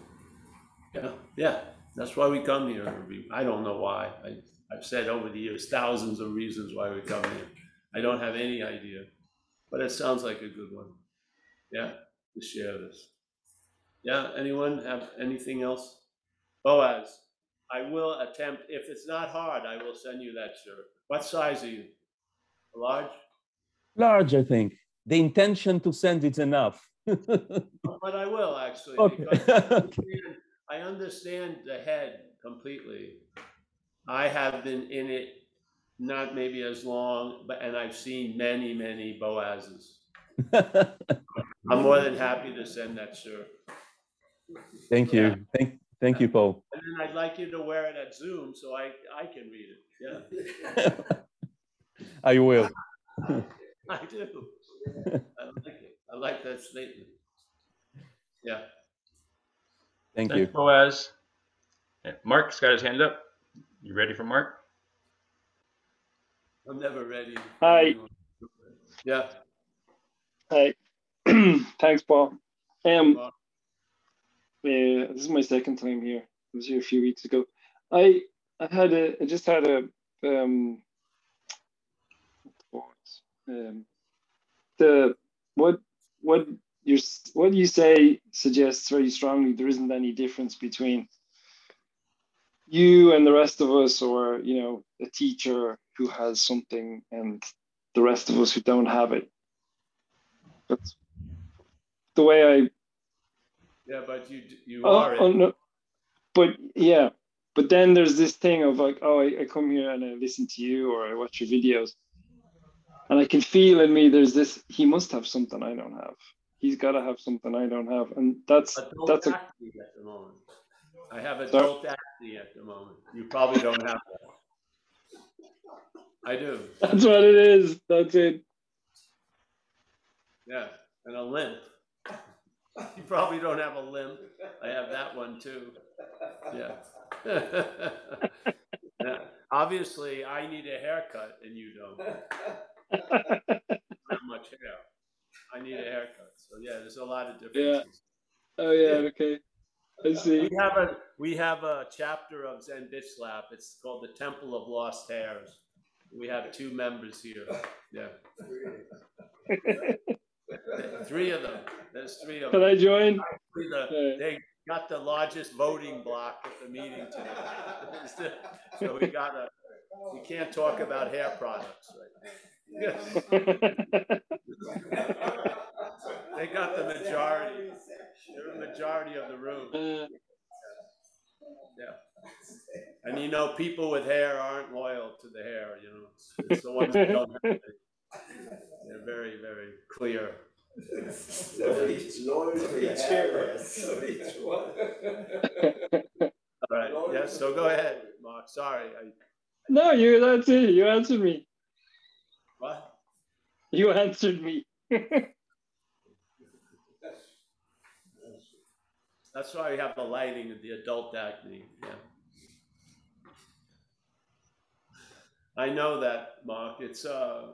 Yeah, yeah, that's why we come here. I don't know why. I, I've said over the years thousands of reasons why we come here. I don't have any idea, but it sounds like a good one. Yeah, to share this. Yeah, anyone have anything else? Boaz, I will attempt, if it's not hard, I will send you that shirt. What size are you? Large? Large, I think. The intention to send it's enough. Oh, but I will actually. Okay. because I understand- I understand the head completely. I have been in it, not maybe as long, but, and I've seen many, many Boazes. I'm more than happy to send that shirt. Thank you. Thank, thank you, Paul. And then I'd like you to wear it at Zoom so I, I can read it. Yeah, I will. I do. I like it. I like that statement. Yeah. Thank you. Thanks, Boaz. Mark's got his hand up. You ready for Mark? I'm never ready. Hi. Yeah. Hi. Thanks, Paul. Um, Yeah, this is my second time here. I was here a few weeks ago. I I had a I just had a um. Um the what what you what you say suggests very strongly there isn't any difference between you and the rest of us or you know a teacher who has something and the rest of us who don't have it that's the way I Yeah, but you, you Oh, are. oh no, but yeah, but then there's this thing of like, oh, I, I come here and I listen to you or I watch your videos, and I can feel in me there's this. He must have something I don't have. He's got to have something I don't have, and that's Adult that's a acne at the moment. I have adult acne at the moment. You probably don't have that. I do, that's what it is. That's it. yeah, and a limp. You probably don't have a limp. I have that one too. Yeah. Yeah. Obviously, I need a haircut and you don't. Not much hair. I need a haircut. So yeah, there's a lot of differences. Yeah. Oh yeah. Okay. I see. We have a we have a chapter of Zen Bitch Slap. It's called the Temple of Lost Hairs. We have two members here. Yeah, three of them. There's three of them. Can. I join? The- Yeah. They got the largest voting block at the meeting today. So we gotta, we can't talk about hair products right now. They got the majority. They're the majority of the room. Uh, And you know, people with hair aren't loyal to the hair, you know, it's, it's the ones that don't have it. They're very, very clear. So each loyal to each hair, so each one. All right, yes, so go ahead, Mark, sorry, I, no, you. That's it. You answered me. what? You answered me. That's why we have the lighting of the adult acne, yeah. I know that, Mark, it's, uh,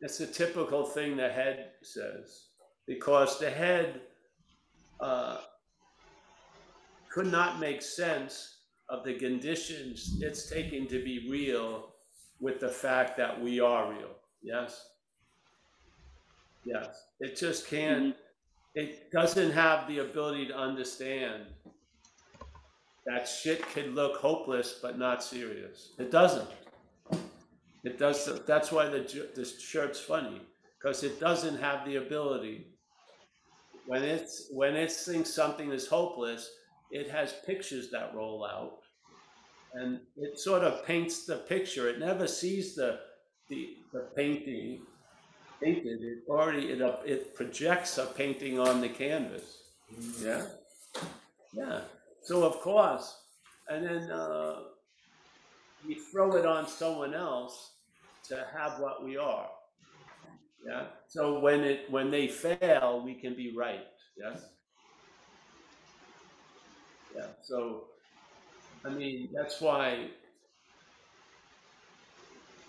it's a typical thing the head says, because the head, uh, could not make sense of the conditions it's taking to be real with the fact that we are real, yes? Yes, it just can't, it doesn't have the ability to understand that shit could look hopeless but not serious. It doesn't. It does. That's why the the shirt's funny because it doesn't have the ability. When it's when it thinks something is hopeless, it has pictures that roll out, and it sort of paints the picture. It never sees the the, the painting painted. It already it it projects a painting on the canvas. Yeah, yeah. So of course, and then uh, we throw it on someone else to have what we are. Yeah. So when it when they fail, we can be right. Yes. Yeah. So, I mean, that's why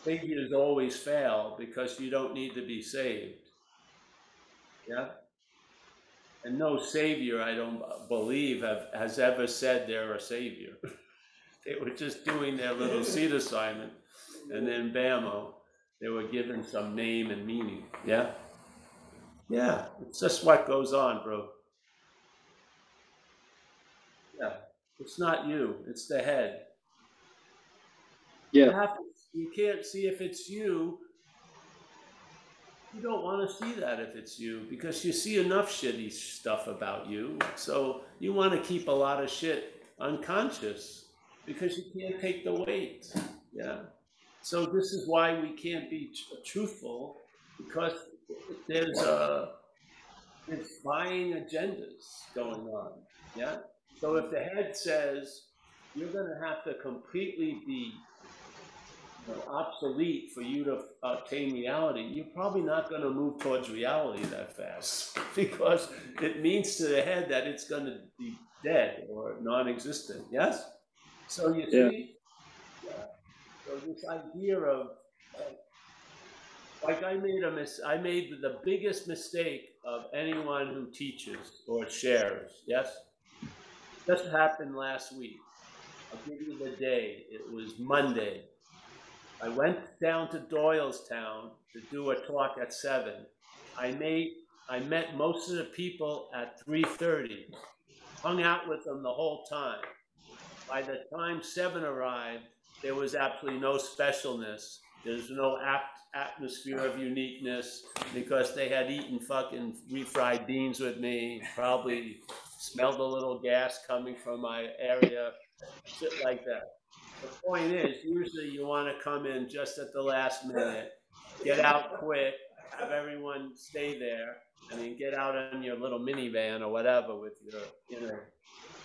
figures always fail because you don't need to be saved. Yeah. And no savior, I don't believe, have, has ever said they're a savior. they were just doing their little seed assignment, and then bammo, they were given some name and meaning. Yeah? Yeah, it's just what goes on, bro. Yeah, it's not you, it's the head. Yeah. to, you can't see if it's you. You don't want to see that if it's you because you see enough shitty stuff about you. So you want to keep a lot of shit unconscious because you can't take the weight. Yeah. So this is why we can't be truthful because there's uh, there's buying agendas going on. Yeah. So if the head says you're going to have to completely be you know, obsolete for you to attain reality, you're probably not going to move towards reality that fast because it means to the head that it's going to be dead or non-existent. Yes. So you Yeah. see, yeah. so this idea of like, like I made a mis- I made the biggest mistake of anyone who teaches or shares. Yes, just happened last week. I'll give you the day. It was Monday. I went down to Doylestown to do a talk at seven. I made I met most of the people at three thirty. Hung out with them the whole time. By the time seven arrived, there was absolutely no specialness. There's no atmosphere of uniqueness because they had eaten fucking refried beans with me, probably smelled a little gas coming from my area, shit like that. The point is, usually you want to come in just at the last minute get out quick, have everyone stay there, and then get out on your little minivan or whatever with your inner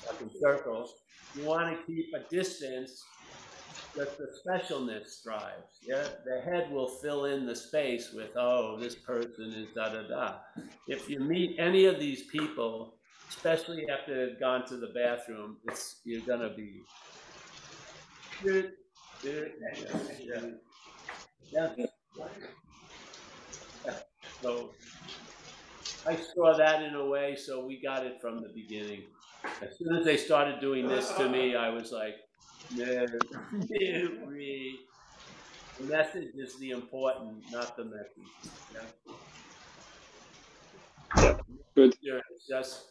fucking circles. You want to keep a distance that the specialness thrives. Yeah, the head will fill in the space with, oh, this person is da da da. If you meet any of these people, especially after they've gone to the bathroom, it's you're gonna be. Yeah. Yeah. So I saw that in a way, so we got it from the beginning. As soon as they started doing this to me, I was like, no, no, we. The message is the important, not the message. Yeah. Good. Sure, It's just,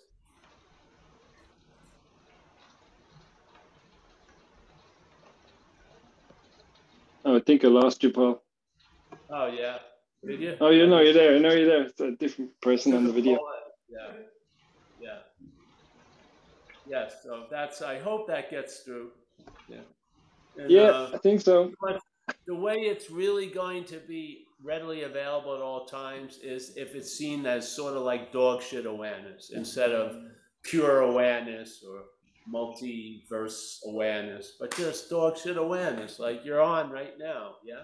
Oh, I think I lost you, Paul. oh, yeah. Did you? Oh, you know you're there. I know you're there. It's a different person on the video. Yeah, yeah. Yes, so that's, I hope that gets through, yeah. And, Yeah, uh, I think so. But the way it's really going to be readily available at all times is if it's seen as sort of like dog shit awareness instead of pure awareness or multiverse awareness, but just dog shit awareness, like you're on right now. Yeah.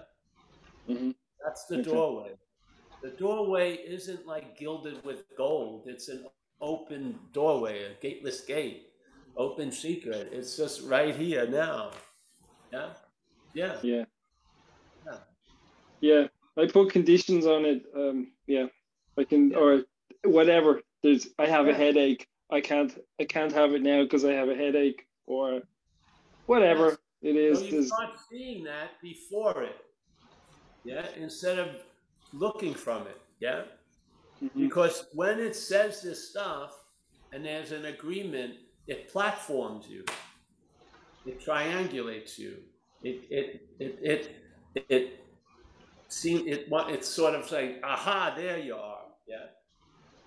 Mhm. That's the doorway. The doorway isn't like gilded with gold. It's an open doorway, a gateless gate, open secret. It's just right here now. Yeah. Yeah. Yeah. Yeah. Yeah. I put conditions on it. Um, yeah. I can or whatever. There's I have a headache. I can't I can't have it now because I have a headache or whatever Yes. it is. So you start seeing that before it. Yeah, instead of looking from it. Yeah. Mhm. Because when it says this stuff and there's an agreement, it platforms you. It triangulates you. It it it it it, it seem it it's sort of like aha there you are. Yeah.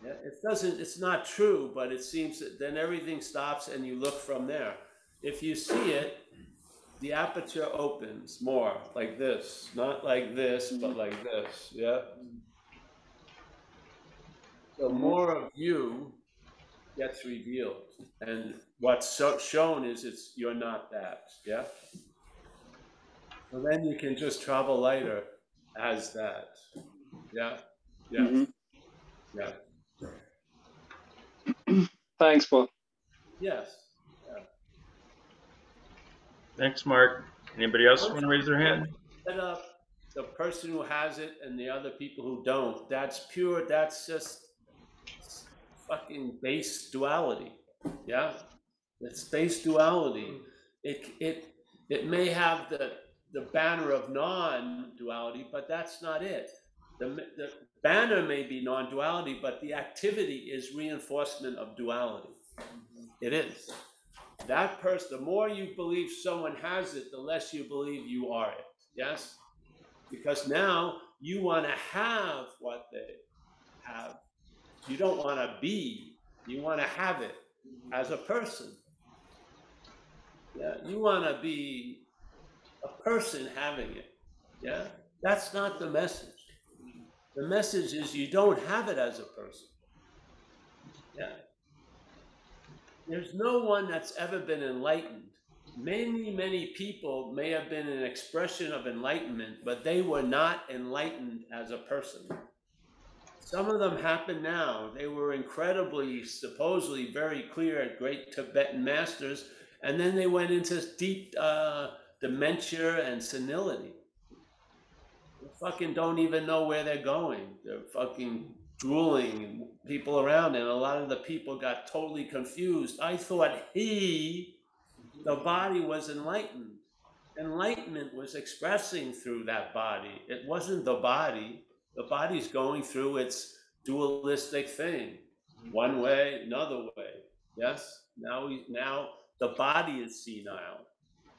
Yeah. It doesn't it's not true, but it seems that then everything stops and you look from there. If you see it, the aperture opens more like this, not like this, but mm-hmm. like this. Yeah. Mm-hmm. So more of you gets revealed, and what's so shown is it's you're not that. Yeah. So then you can just travel lighter as that. Yeah. Yeah. Mhm. Yeah. Thanks, Paul. Yes. Thanks, Mark. Anybody else want to raise their hand? set up the person who has it and the other people who don't. That's pure, that's just fucking base duality. Yeah? It's base duality. It, it, it may have the, the banner of non duality, but that's not it. The, the banner may be non duality, but the activity is reinforcement of duality. It is. That person, the more you believe someone has it, the less you believe you are it. Yes? Because now you want to have what they have. You don't want to be, you want to have it as a person. Yeah, you want to be a person having it. Yeah? That's not the message. The message is you don't have it as a person. Yeah. There's no one that's ever been enlightened. Many, many people may have been an expression of enlightenment, but they were not enlightened as a person. Some of them happen now. They were incredibly, supposedly very clear, great Tibetan masters, and then they went into deep uh, dementia and senility. They fucking don't even know where they're going. They're fucking drooling people around, and a lot of the people got totally confused. I thought he, the body, was enlightened. Enlightenment was expressing through that body. It wasn't the body. The body's going through its dualistic thing, one way, another way. Yes. Now we now the body is senile,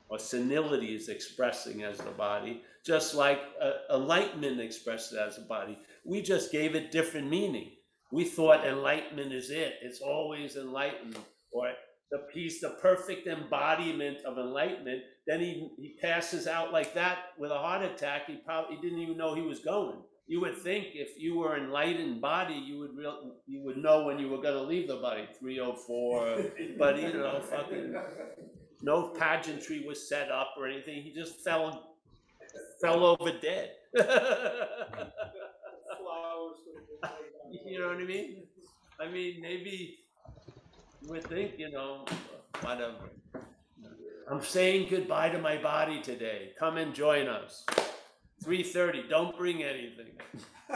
or senility is expressing as the body, just like uh, enlightenment expressed as a body. We just gave it different meaning. We thought enlightenment is it. It's always enlightened, or the peace, the perfect embodiment of enlightenment. Then he, he passes out like that with a heart attack. He probably he didn't even know he was going. You would think if you were enlightened body, you would real you would know when you were going to leave the body, 304. but you know, fucking no pageantry was set up or anything. He just fell fell over dead. you know what I mean? I mean, maybe you would think, you know, whatever. I'm saying goodbye to my body today. Come and join us. 3:30. Don't bring anything.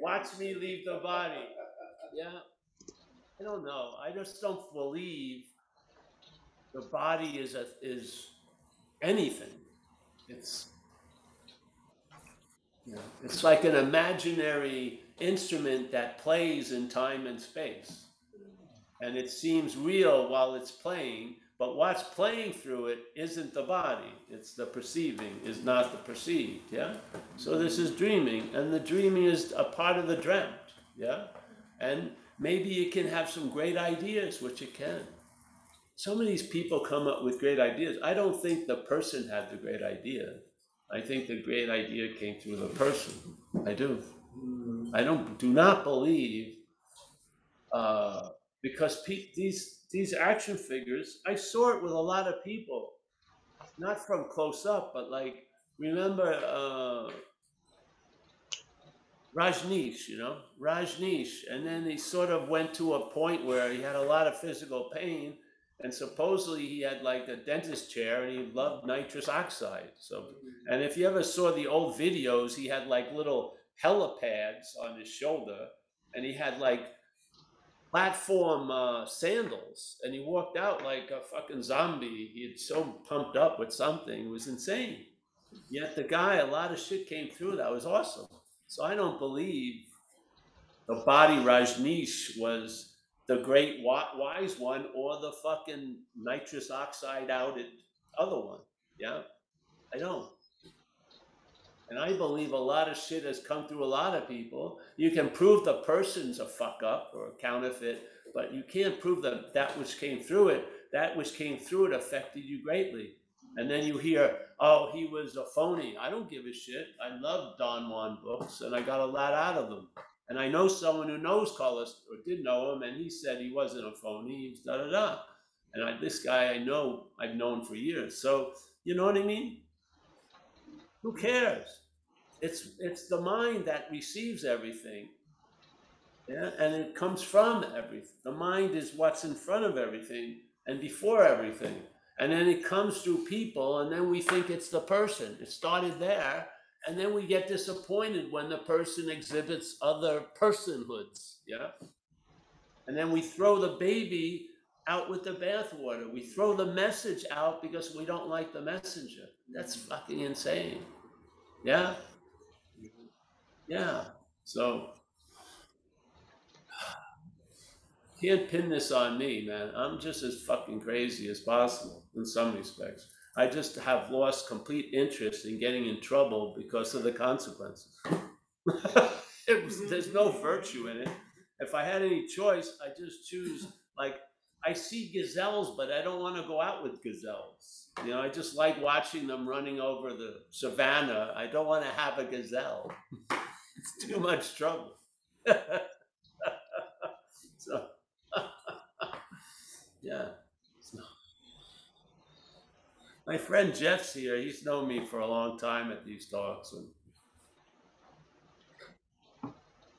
Watch me leave the body. Yeah. I don't know. I just don't believe the body is a is anything. It's know, it's like an imaginary instrument that plays in time and space. And it seems real while it's playing, but what's playing through it isn't the body. It's the perceiving, is not the perceived. Yeah? So this is dreaming, and the dreaming is a part of the dreamt. Yeah? And maybe it can have some great ideas, which it can. Some of these people come up with great ideas. I don't think the person had the great idea. I think the great idea came through the person. I do. I don't do not believe uh, because pe- these these action figures. I saw it with a lot of people, not from close up, but like remember uh, Rajneesh, you know Rajneesh, and then he sort of went to a point where he had a lot of physical pain, and supposedly he had like a dentist chair, and he loved nitrous oxide. So, and if you ever saw the old videos, he had like little helipads on his shoulder, and he had like platform uh, sandals, and he walked out like a fucking zombie. He had so pumped up with something, it was insane. Yet the guy, a lot of shit came through that was awesome. So I don't believe the body Rajneesh was the great wise one or the fucking nitrous oxide outed other one. Yeah, I don't. And I believe a lot of shit has come through a lot of people. You can prove the person's a fuck up or a counterfeit, but you can't prove that that which came through it, that which came through it affected you greatly. And then you hear, oh, he was a phony. I don't give a shit. I love Don Juan books and I got a lot out of them. And I know someone who knows Carlos or did know him, and he said he wasn't a phony. He da da da. And I, this guy I know, I've known for years. So you know what I mean? Who cares? It's it's the mind that receives everything. Yeah, and it comes from everything. The mind is what's in front of everything and before everything. And then it comes through people, and then we think it's the person. It started there, and then we get disappointed when the person exhibits other personhoods. Yeah. And then we throw the baby out with the bathwater. We throw the message out because we don't like the messenger. That's fucking insane. Yeah. Yeah. So can't pin this on me, man. I'm just as fucking crazy as possible in some respects. I just have lost complete interest in getting in trouble because of the consequences. was, there's no virtue in it. If I had any choice, I just choose like I see gazelles, but I don't want to go out with gazelles. You know, I just like watching them running over the savannah. I don't want to have a gazelle. it's too much trouble. so, yeah. So- My friend Jeff's here. He's known me for a long time at these talks. And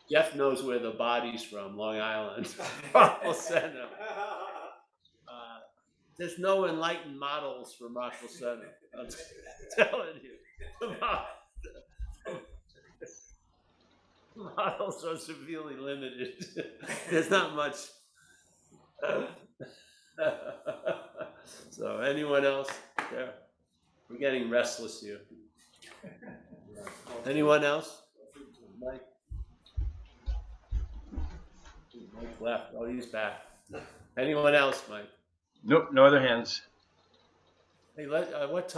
Jeff knows where the body's from, Long Island. Rockville Centre. Uh, there's no enlightened models for Rockville Centre. I'm telling you. The mo- models are severely limited. There's not much. so, anyone else there? We're getting restless here. Anyone else? Mike? Mike left. Oh, he's back. Anyone else, Mike? Nope, no other hands. Hey, let, uh, what time?